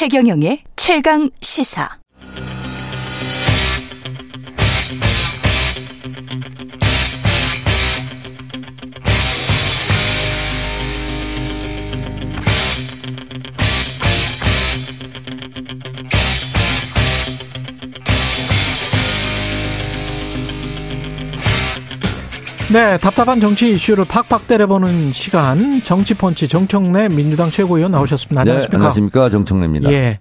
최경영의 최강 시사. 네, 답답한 정치 이슈를 팍팍 때려보는 시간 정치펀치 정청래 민주당 최고위원 나오셨습니다. 네, 안녕하십니까? 네, 안녕하십니까 정청래입니다. 예,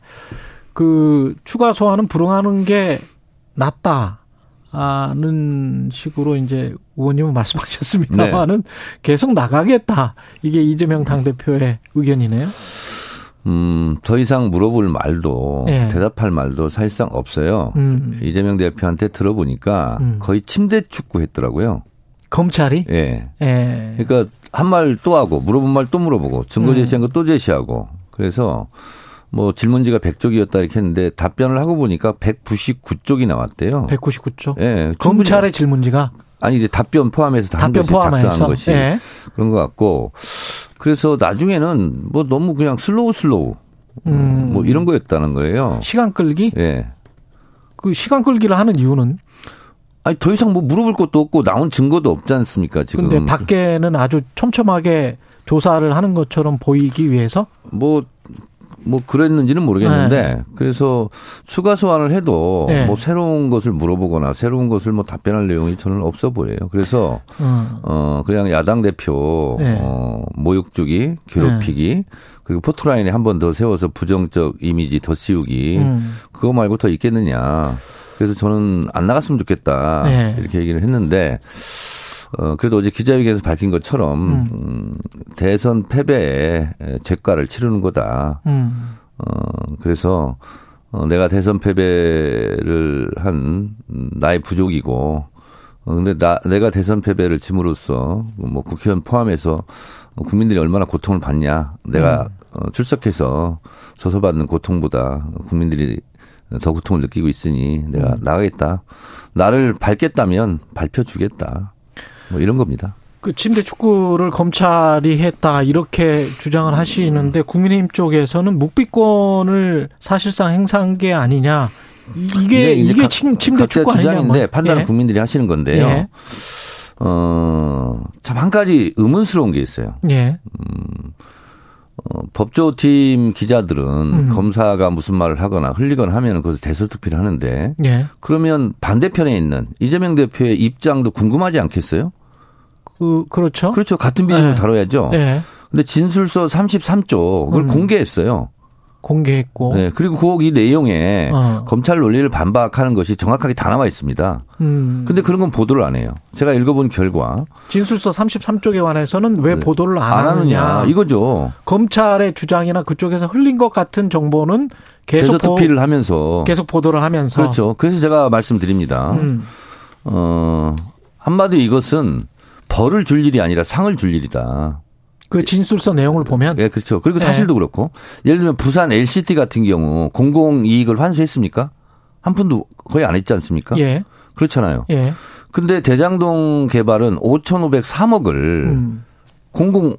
그 추가 소환은 불응하는 게 낫다는 식으로 이제 의원님은 말씀하셨습니다만은 네. 계속 나가겠다 이게 이재명 당 대표의 의견이네요. 음, 더 이상 물어볼 말도 예. 대답할 말도 사실상 없어요. 음. 이재명 대표한테 들어보니까 음. 거의 침대 축구 했더라고요. 검찰이? 예. 예. 그러니까 한 말 또 하고 물어본 말 또 물어보고 증거 제시한 거 또 제시하고 그래서 뭐 질문지가 100쪽이었다 이렇게 했는데 답변을 하고 보니까 199쪽이 나왔대요. 199쪽? 예. 검찰의 질문지가 아니 이제 답변 포함해서 다 답변 포함해서 작성한 것이 예. 그런 것 같고 그래서 나중에는 뭐 너무 그냥 slow slow 음. 뭐 이런 거였다는 거예요. 시간 끌기? 예. 그 시간 끌기를 하는 이유는 아니 더 이상 뭐 물어볼 것도 없고 나온 증거도 없지 않습니까 지금? 근데 밖에는 아주 촘촘하게 조사를 하는 것처럼 보이기 위해서 뭐뭐 뭐 그랬는지는 모르겠는데 네. 그래서 추가 소환을 해도 네. 뭐 새로운 것을 물어보거나 새로운 것을 뭐 답변할 내용이 저는 없어 보여요. 그래서 음. 어 그냥 야당 대표 네. 어 모욕 주기, 괴롭히기 네. 그리고 포토라인에 한 번 더 세워서 부정적 이미지 더 씌우기 음. 그거 말고 더 있겠느냐. 그래서 저는 안 나갔으면 좋겠다. 네. 이렇게 얘기를 했는데 어, 그래도 어제 기자회견에서 밝힌 것처럼, 음. 음 대선 패배에 죄가를 치르는 거다. 음. 어, 그래서, 어, 내가 대선 패배를 한 나의 부족이고, 어, 근데 나, 내가 대선 패배를 짐으로써 뭐 국회의원 포함해서 국민들이 얼마나 고통을 받냐. 내가 음. 어, 출석해서 조서받는 고통보다 국민들이 더 고통을 느끼고 있으니 내가 음. 나가겠다. 나를 밟겠다면 밟혀주겠다. 뭐 이런 겁니다. 그 침대 축구를 검찰이 했다 이렇게 주장을 하시는데 국민의힘 쪽에서는 묵비권을 사실상 행사한 게 아니냐 이게 이게 침, 침대 축구 주장인데 판단은 예. 국민들이 하시는 건데요. 예. 어참 한 가지 의문스러운 게 있어요. 예. 음, 어, 법조팀 기자들은 음. 검사가 무슨 말을 하거나 흘리거나 하면 그것을 대서특필 하는데 예. 그러면 반대편에 있는 이재명 대표의 입장도 궁금하지 않겠어요? 그 그렇죠. 그렇죠. 같은 비중으로 예. 다뤄야죠. 예. 근데 진술서 33조 그걸 음. 공개했어요. 공개했고. 네. 그리고 거기 내용에 어. 검찰 논리를 반박하는 것이 정확하게 다 나와 있습니다. 음. 근데 그런 건 보도를 안 해요. 제가 읽어본 결과. 진술서 33쪽에 관해서는 왜 네. 보도를 안, 안 하느냐. 하느냐. 이거죠. 검찰의 주장이나 그쪽에서 흘린 것 같은 정보는 계속 투피를 하면서 계속 보도를 하면서 그렇죠. 그래서 제가 말씀드립니다. 음. 어, 한마디 이것은 벌을 줄 일이 아니라 상을 줄 일이다. 그 진술서 내용을 보면. 네, 그렇죠. 그리고 네. 사실도 네. 그렇고. 예를 들면 부산 LCT 같은 경우 공공 이익을 환수했습니까? 한 푼도 거의 안 했지 않습니까? 예. 그렇잖아요. 예. 근데 대장동 개발은 5,503억을 음. 공공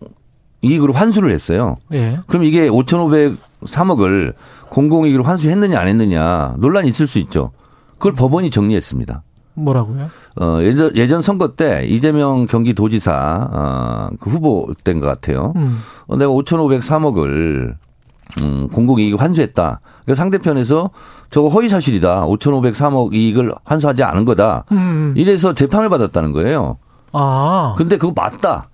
이익으로 환수를 했어요. 예. 그럼 이게 5,503억을 공공이익으로 환수했느냐 안 했느냐 논란이 있을 수 있죠. 그걸 법원이 정리했습니다. 뭐라고요? 어, 예전, 예전 선거 때 이재명 경기도지사, 어, 그 후보 때인 것 같아요. 음. 어, 내가 5,503억을, 음, 공공이익 환수했다. 그러니까 상대편에서 저거 허위 사실이다. 5,503억 이익을 환수하지 않은 거다. 음. 이래서 재판을 받았다는 거예요. 아. 근데 그거 맞다.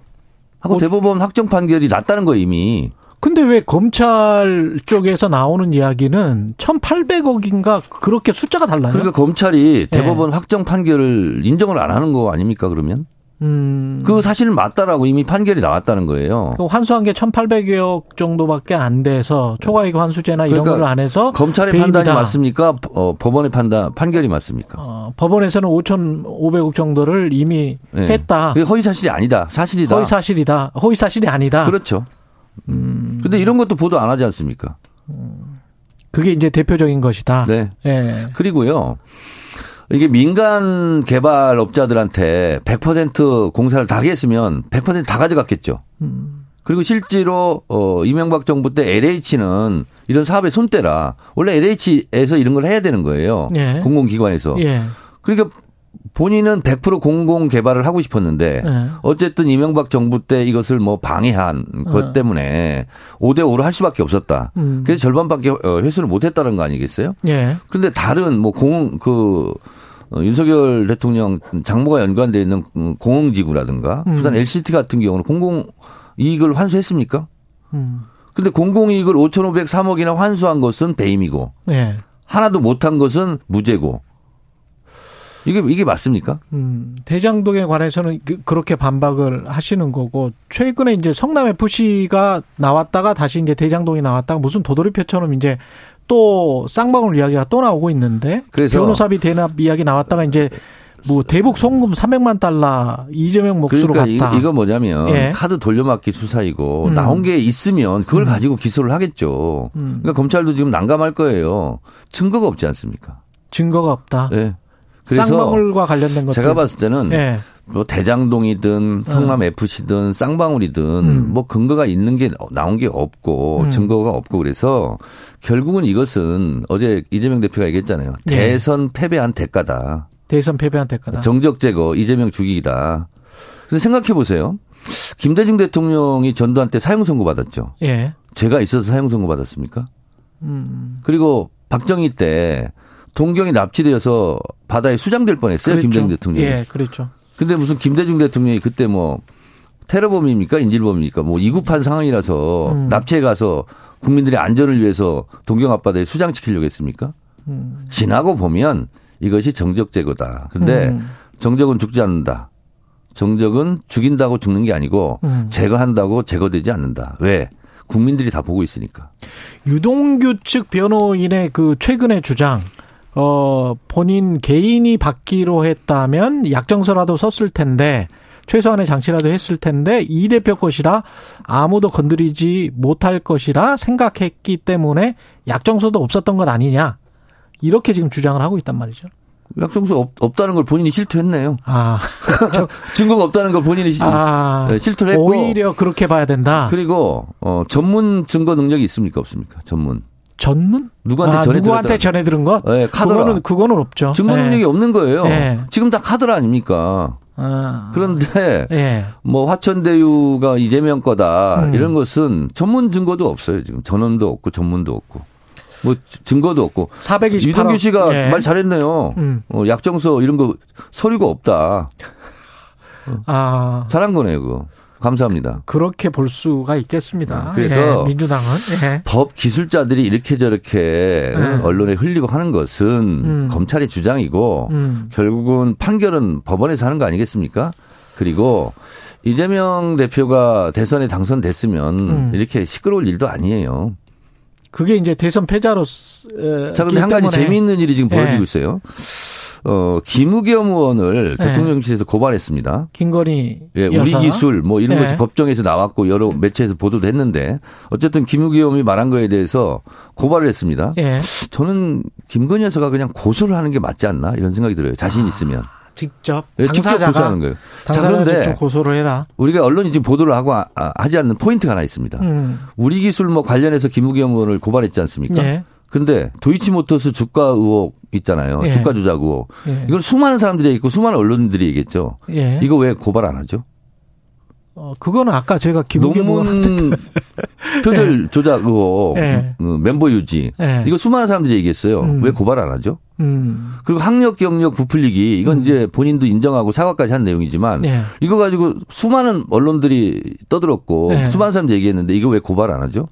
하고 어. 대법원 확정 판결이 났다는 거예요, 이미. 근데 왜 검찰 쪽에서 나오는 이야기는 1,800억인가 그렇게 숫자가 달라요? 그러니까 검찰이 네. 대법원 네. 확정 판결을 인정을 안 하는 거 아닙니까 그러면? 음. 그 사실은 맞다라고 이미 판결이 나왔다는 거예요. 환수한 게 1,800억 정도밖에 안 돼서 초과이익 환수제나 이런 그러니까 걸안 해서 검찰의 배임이다. 판단이 맞습니까? 어, 법원의 판단 판결이 맞습니까? 어, 법원에서는 5,500억 정도를 이미 네. 했다. 그게 허위 사실이 아니다. 사실이다. 허위 사실이다. 허위 사실이 아니다. 그렇죠. 음. 근데 이런 것도 보도 안 하지 않습니까? 그게 이제 대표적인 것이다. 네. 네. 그리고요. 이게 민간 개발업자들한테 100% 공사를 다 하겠으면 100%다 가져갔겠죠. 음. 그리고 실제로 어 이명박 정부 때 LH는 이런 사업에 손대라. 원래 LH에서 이런 걸 해야 되는 거예요. 예. 공공기관에서. 예. 그러니까 본인은 100% 공공 개발을 하고 싶었는데 예. 어쨌든 이명박 정부 때 이것을 뭐 방해한 것 어. 때문에 5대 5로 할 수밖에 없었다. 음. 그래서 절반밖에 어, 회수를 못 했다는 거 아니겠어요? 예. 그런데 다른 뭐 공그 어, 윤석열 대통령 장모가 연관되어 있는 공공지구라든가 음. 부산 LCT 같은 경우는 공공 이익을 환수했습니까? 음. 근데 공공 이익을 5,503억이나 환수한 것은 배임이고 네. 하나도 못한 것은 무죄고 이게 이게 맞습니까? 음, 대장동에 관해서는 그, 렇게 반박을 하시는 거고 최근에 이제 성남 FC가 나왔다가 다시 이제 대장동이 나왔다가 무슨 도돌이표처럼 이제 또 쌍방울 이야기가 또 나오고 있는데 변호사비 대납 이야기 나왔다가 이제 뭐 대북 송금 300만 달러 이재명 몫으로 그러니까 갔다. 이거 뭐냐면 예. 카드 돌려막기 수사이고 음. 나온 게 있으면 그걸 음. 가지고 기소를 하겠죠. 음. 그러니까 검찰도 지금 난감할 거예요. 증거가 없지 않습니까? 증거가 없다. 예. 그래서 쌍방울과 관련된 것 제가 봤을 때는 예. 뭐 대장동이든 성남 FC든 쌍방울이든 음. 뭐 근거가 있는 게 나온 게 없고 음. 증거가 없고 그래서 결국은 이것은 어제 이재명 대표가 얘기했잖아요. 예. 대선 패배한 대가다. 대선 패배한 대가다. 정적 제거, 이재명 죽이기다. 그래서 생각해 보세요. 김대중 대통령이 전두환 때 사형 선고 받았죠. 예. 죄가 있어서 사형 선고 받았습니까? 음. 그리고 박정희 때 동경이 납치되어서 바다에 수장될 뻔했어요. 그랬죠. 김대중 대통령이. 예, 그렇죠. 근데 무슨 김대중 대통령이 그때 뭐 테러범입니까? 인질범입니까? 뭐 이급한 상황이라서 음. 납치해 가서 국민들의 안전을 위해서 동경 앞바다에 수장시키려고 했습니까? 음. 지나고 보면 이것이 정적 제거다. 그런데 음. 정적은 죽지 않는다. 정적은 죽인다고 죽는 게 아니고 음. 제거한다고 제거되지 않는다. 왜? 국민들이 다 보고 있으니까. 유동규 측 변호인의 그 최근의 주장, 어, 본인 개인이 받기로 했다면 약정서라도 썼을 텐데, 최소한의 장치라도 했을 텐데, 이 대표 것이라 아무도 건드리지 못할 것이라 생각했기 때문에 약정서도 없었던 것 아니냐. 이렇게 지금 주장을 하고 있단 말이죠. 약정서 없, 없다는 걸 본인이 실토했네요. 아. 증거가 없다는 걸 본인이 아, 네, 실토를 했고. 오히려 그렇게 봐야 된다. 그리고, 어, 전문 증거 능력이 있습니까? 없습니까? 전문. 전문? 누구한테 아, 전해 누구한테 전해 들은 것? 네, 카드라. 그거는, 그거는 없죠. 증거 네. 능력이 네. 없는 거예요. 네. 지금 다 카드라 아닙니까? 아. 그런데 네. 뭐 화천대유가 이재명 거다 음. 이런 것은 전문 증거도 없어요. 지금 전원도 없고 전문도 없고. 뭐 증거도 없고. 428억. 이동규 씨가 예. 말 잘했네요. 음. 어, 약정서 이런 거 서류가 없다. 아. 잘한 거네요, 그거. 감사합니다. 그렇게 볼 수가 있겠습니다. 음, 그래서 예, 민주당은 예. 법 기술자들이 이렇게 저렇게 예. 언론에 흘리고 하는 것은 음. 검찰의 주장이고 음. 결국은 판결은 법원에서 하는 거 아니겠습니까? 그리고 이재명 대표가 대선에 당선됐으면 음. 이렇게 시끄러울 일도 아니에요. 그게 이제 대선 패자로. 자, 근데 한 가지 재미있는 일이 지금 벌어지고 예. 있어요. 어, 김우겸 의원을 네. 대통령실에서 고발했습니다. 김건희 예, 우리 기술 뭐 이런 네. 것이 법정에서 나왔고 여러 매체에서 보도도 했는데 어쨌든 김우겸이 말한 거에 대해서 고발을 했습니다. 네. 저는 김건희 여사가 그냥 고소를 하는 게 맞지 않나 이런 생각이 들어요. 자신 아, 있으면. 직접 네, 직접 고소하는 거예요. 자, 그런데 고소를 해라. 우리가 언론이 지금 보도를 하고 아, 하지 않는 포인트가 하나 있습니다. 음. 우리 기술 뭐 관련해서 김우겸 의원을 고발했지 않습니까? 네. 근데 도이치모터스 주가 의혹 있잖아요. 예. 주가 조작 의혹. 예. 이걸 수많은 사람들이 있고 수많은 언론들이 얘기했죠. 예. 이거 왜 고발 안 하죠? 어, 그거는 아까 제가 논문 표절 예. 조작 의혹, 예. 음, 멤버 유지. 예. 이거 수많은 사람들이 얘기했어요. 음. 왜 고발 안 하죠? 음. 그리고 학력 경력 부풀리기 이건 음. 이제 본인도 인정하고 사과까지 한 내용이지만 이거 가지고 수많은 언론들이 떠들었고 수많은 사람들이 얘기했는데 이거 왜 고발 안 하죠?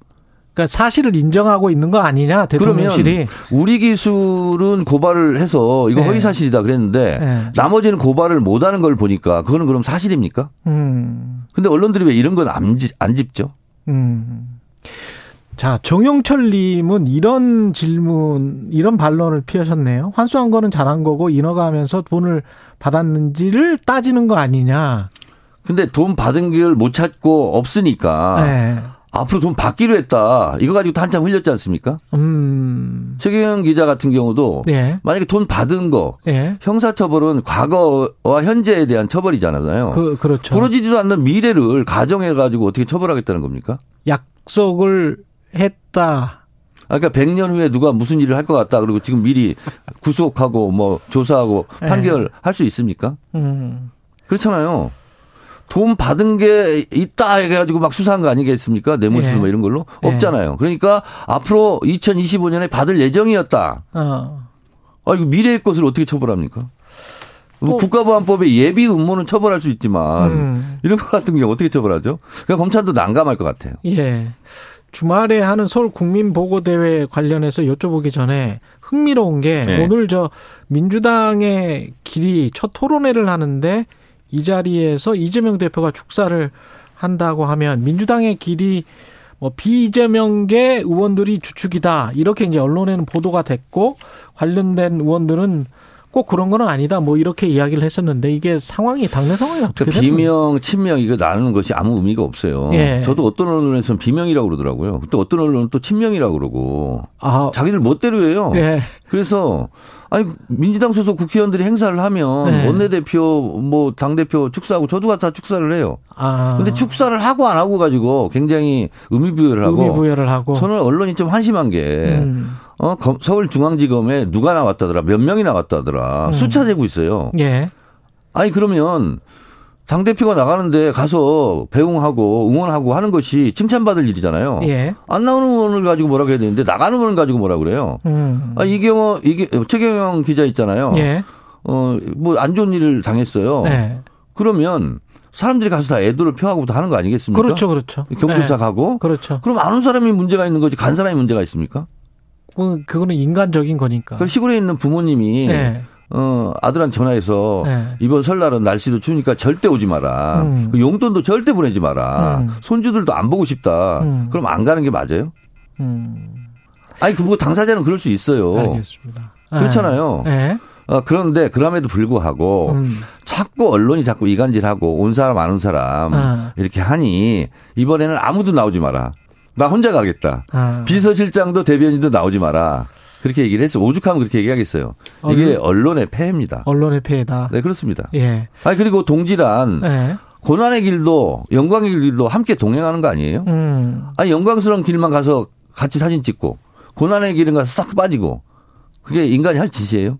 그러니까 사실을 인정하고 있는 거 아니냐 대통령실이 우리 기술은 고발을 해서 이거 네. 허위 사실이다 그랬는데 네. 나머지는 고발을 못하는 걸 보니까 그거는 그럼 사실입니까? 음. 근데 언론들이 왜 이런 건안 안 짚죠? 음. 자 정영철님은 이런 질문 이런 반론을 피하셨네요. 환수한 거는 잘한 거고 인허가 하면서 돈을 받았는지를 따지는 거 아니냐. 근데 돈 받은 걸 못 찾고 없으니까. 네. 앞으로 돈 받기로 했다. 이거 가지고 한참 흘렸지 않습니까? 음. 최경영 기자 같은 경우도 예. 만약에 돈 받은 거 예. 형사처벌은 과거와 현재에 대한 처벌이잖아요. 그, 그렇죠. 벌어지지도 않는 미래를 가정해 가지고 어떻게 처벌하겠다는 겁니까? 약속을 했다. 그러니까 100년 후에 누가 무슨 일을 할 것 같다. 그리고 지금 미리 구속하고 뭐 조사하고 예. 판결할 수 있습니까? 음. 그렇잖아요. 돈 받은 게 있다 해가지고 막 수사한 거 아니겠습니까? 뇌물수수 예. 뭐 이런 걸로 예. 없잖아요. 그러니까 앞으로 2025년에 받을 예정이었다. 어. 아 이거 미래의 것을 어떻게 처벌합니까? 뭐 국가보안법에 예비 음모는 처벌할 수 있지만 음. 이런 것 같은 경우 어떻게 처벌하죠? 그러니까 검찰도 난감할 것 같아요. 예. 주말에 하는 서울 국민 보고 대회 관련해서 여쭤보기 전에 흥미로운 게 네. 오늘 저 민주당의 길이 첫 토론회를 하는데 이 자리에서 이재명 대표가 축사를 한다고 하면 민주당의 길이 뭐 비이재명계 의원들이 주축이다. 이렇게 이제 언론에는 보도가 됐고 관련된 의원들은 꼭 그런 건 아니다. 뭐 이렇게 이야기를 했었는데 이게 상황이 당내 상황이 어떻게 그러니까 비명, 친명 이거 나누는 것이 아무 의미가 없어요. 예. 저도 어떤 언론에서는 비명이라고 그러더라고요. 또 어떤 언론은 또 친명이라고 그러고 아. 자기들 멋대로 해요. 예. 그래서 아니 민주당 소속 국회의원들이 행사를 하면 네. 원내대표 뭐 당 대표 축사하고 저도 다 축사를 해요. 아. 근데 축사를 하고 안 하고 가지고 굉장히 의미부여를 하고 의미부여를 하고 저는 언론이 좀 한심한 게 음. 어, 서울중앙지검에 누가 나왔다더라, 몇 명이 나왔다더라, 음. 숫자 재고 있어요. 예. 아니, 그러면 당대표가 나가는데 가서 배웅하고 응원하고 하는 것이 칭찬받을 일이잖아요. 예. 안 나오는 의원을 가지고 뭐라 그래야 되는데 나가는 의원을 가지고 뭐라 그래요. 음. 아, 이경호, 이게, 최경영 기자 있잖아요. 예. 어, 뭐 안 좋은 일을 당했어요. 네. 그러면 사람들이 가서 다 애도를 표하고 하는 거 아니겠습니까? 그렇죠, 그렇죠. 경찰사 네. 가고. 그렇죠. 그럼 아는 사람이 문제가 있는 거지 간 사람이 문제가 있습니까? 그거는 인간적인 거니까. 그 시골에 있는 부모님이 네. 어, 아들한테 전화해서 네. 이번 설날은 날씨도 추우니까 절대 오지 마라. 음. 그 용돈도 절대 보내지 마라. 음. 손주들도 안 보고 싶다. 음. 그럼 안 가는 게 맞아요? 음. 아니, 그거 당사자는 그럴 수 있어요. 알겠습니다. 그렇잖아요. 네. 어, 그런데 그럼에도 불구하고 음. 자꾸 언론이 자꾸 이간질하고 온 사람 아는 사람 아. 이렇게 하니 이번에는 아무도 나오지 마라. 나 혼자 가겠다. 아. 비서실장도 대변인도 나오지 마라. 그렇게 얘기를 했어요. 오죽하면 그렇게 얘기하겠어요. 이게 언론 의 폐해입니다. 언론의 폐해다. 네, 그렇습니다. 예. 아니, 그리고 동지란 예. 고난의 길도 영광의 길도 함께 동행하는 거 아니에요? 음. 아니, 영광스러운 길만 가서 같이 사진 찍고 고난의 길은 가서 싹 빠지고 그게 인간이 할 짓이에요?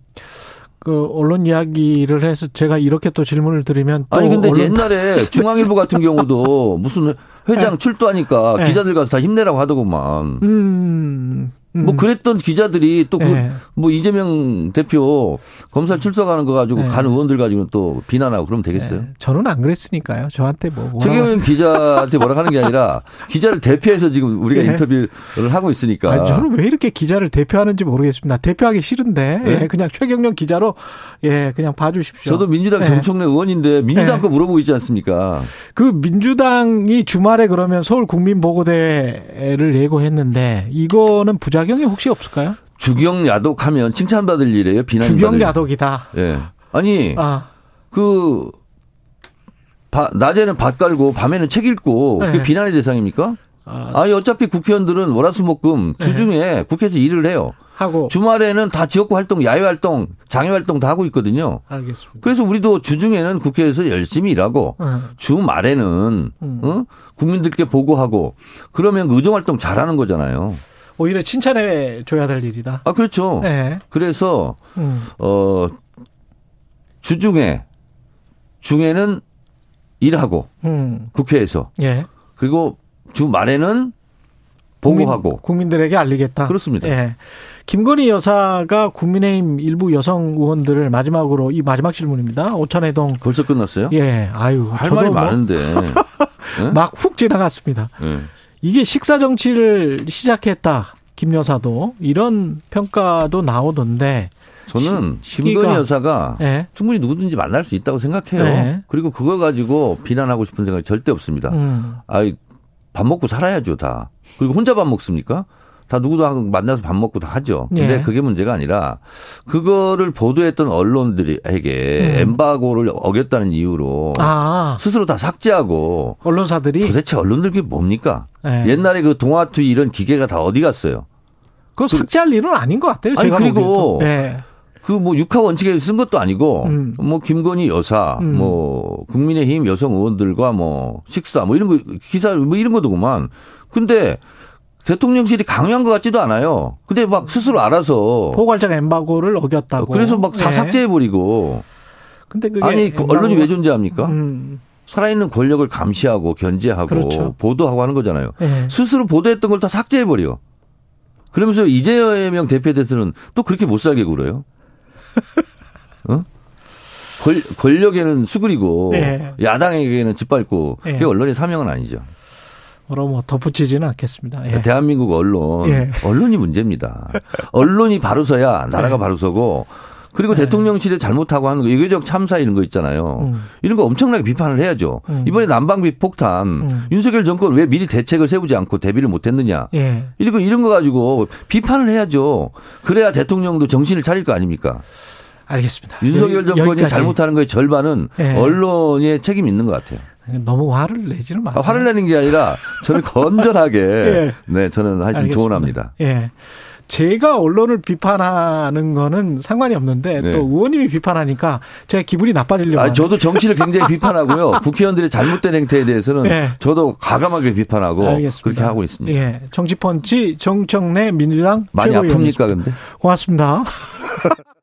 그 언론 이야기를 해서 제가 이렇게 또 질문을 드리면 또 아니 근데 옛날에 중앙일보 같은 경우도 무슨 회장 네. 출두하니까 네. 기자들 가서 다 힘내라고 하더구만. 음. 뭐 음. 그랬던 기자들이 또그 네. 뭐 이재명 대표 검찰 출석하는 거 가지고 네. 간 의원들 가지고 또 비난하고 그러면 되겠어요? 네. 저는 안 그랬으니까요. 저한테 뭐 최경영 기자한테 뭐라 하는 게 아니라 기자를 대표해서 지금 우리가 네. 인터뷰를 하고 있으니까. 아니, 저는 왜 이렇게 기자를 대표하는지 모르겠습니다. 대표하기 싫은데 네. 예, 그냥 최경영 기자로 예 그냥 봐주십시오. 저도 민주당 네. 정청래 의원인데 민주당 거 물어보고 있지 않습니까? 그 민주당이 주말에 그러면 서울 국민보고대회를 예고했는데 이거는 부작 작용이 혹시 없을까요? 주경 야독하면 칭찬받을 일이에요. 비난 주경 야독이다. 예. 네. 아니 아. 그 바, 낮에는 밭 깔고 밤에는 책 읽고 네. 그게 비난의 대상입니까? 아. 아니 어차피 국회의원들은 월화수목금 네. 주중에 네. 국회에서 일을 해요. 하고 주말에는 다 지역구 활동, 야외 활동, 장애 활동 다 하고 있거든요. 알겠습니다. 그래서 우리도 주중에는 국회에서 열심히 일하고 네. 주말에는 음. 어? 국민들께 보고하고 그러면 의정 활동 잘하는 거잖아요. 오히려 칭찬해 줘야 될 일이다. 아 그렇죠. 네. 그래서 음. 어 주중에 중에는 일하고 음. 국회에서 예. 그리고 주 말에는 보고하고 국민, 들에게 알리겠다. 그렇습니다. 예. 김건희 여사가 국민의힘 일부 여성 의원들을 마지막으로 이 마지막 질문입니다. 오찬해동 벌써 끝났어요? 예. 아유 할 말이 뭐 많은데 네? 막훅 지나갔습니다. 네. 이게 식사 정치를 시작했다. 김 여사도 이런 평가도 나오던데 저는 김건희 여사가 네. 충분히 누구든지 만날 수 있다고 생각해요. 네. 그리고 그걸 가지고 비난하고 싶은 생각이 절대 없습니다. 음. 아이 밥 먹고 살아야죠 다. 그리고 혼자 밥 먹습니까? 다 누구도 만나서 밥 먹고 다 하죠. 근데 예. 그게 문제가 아니라 그거를 보도했던 언론들에게 음. 엠바고를 어겼다는 이유로 아. 스스로 다 삭제하고 언론사들이 도대체 언론들이 뭡니까? 예. 옛날에 그 동아투 이런 기계가 다 어디 갔어요? 그거 삭제할 그, 일은 아닌 것 같아요. 아니 그리고 네. 그뭐 육하 원칙에 쓴 것도 아니고 음. 뭐 김건희 여사, 음. 뭐 국민의힘 여성 의원들과 뭐 식사 뭐 이런 거 기사 뭐 이런 거더구만. 근데 대통령실이 강요한 것 같지도 않아요. 근데 막 스스로 알아서 포괄적 엠바고를 어겼다고. 그래서 막 다 삭제해 버리고. 근데 그게 아니 그 언론이 왜 존재합니까? 음. 살아있는 권력을 감시하고 견제하고 그렇죠. 보도하고 하는 거잖아요. 네. 스스로 보도했던 걸 다 삭제해 버려. 그러면서 이재명 대표대표는 또 그렇게 못 살게 굴어요. 어? 권, 권력에는 수그리고 네. 야당에게는 짓밟고 네. 그게 언론의 사명은 아니죠. 뭐라 뭐 덧붙이지는 않겠습니다. 예. 대한민국 언론 예. 언론이 문제입니다. 언론이 바로 서야 나라가 예. 바로 서고 그리고 네. 대통령실에 잘못하고 하는 거, 외교적 참사 이런 거 있잖아요. 음. 이런 거 엄청나게 비판을 해야죠. 음. 이번에 난방비 폭탄, 음. 윤석열 정권 왜 미리 대책을 세우지 않고 대비를 못 했느냐. 예. 이런 거, 이런 거 가지고 비판을 해야죠. 그래야 대통령도 정신을 차릴 거 아닙니까? 알겠습니다. 윤석열 정권이 여기까지. 잘못하는 거의 절반은 예. 언론의 책임이 있는 것 같아요. 너무 화를 내지는 마세요. 아, 화를 내는 게 아니라 저는 건전하게 예. 네 저는 하여튼 조언합니다. 예. 제가 언론을 비판하는 거는 상관이 없는데 네. 또 의원님이 비판하니까 제가 기분이 나빠지려고. 아, 저도 정치를 굉장히 비판하고요. 국회의원들의 잘못된 행태에 대해서는 네. 저도 과감하게 비판하고 알겠습니다. 그렇게 하고 있습니다. 예. 정치펀치 정청래 민주당 많이 아픕니까 근데? 고맙습니다.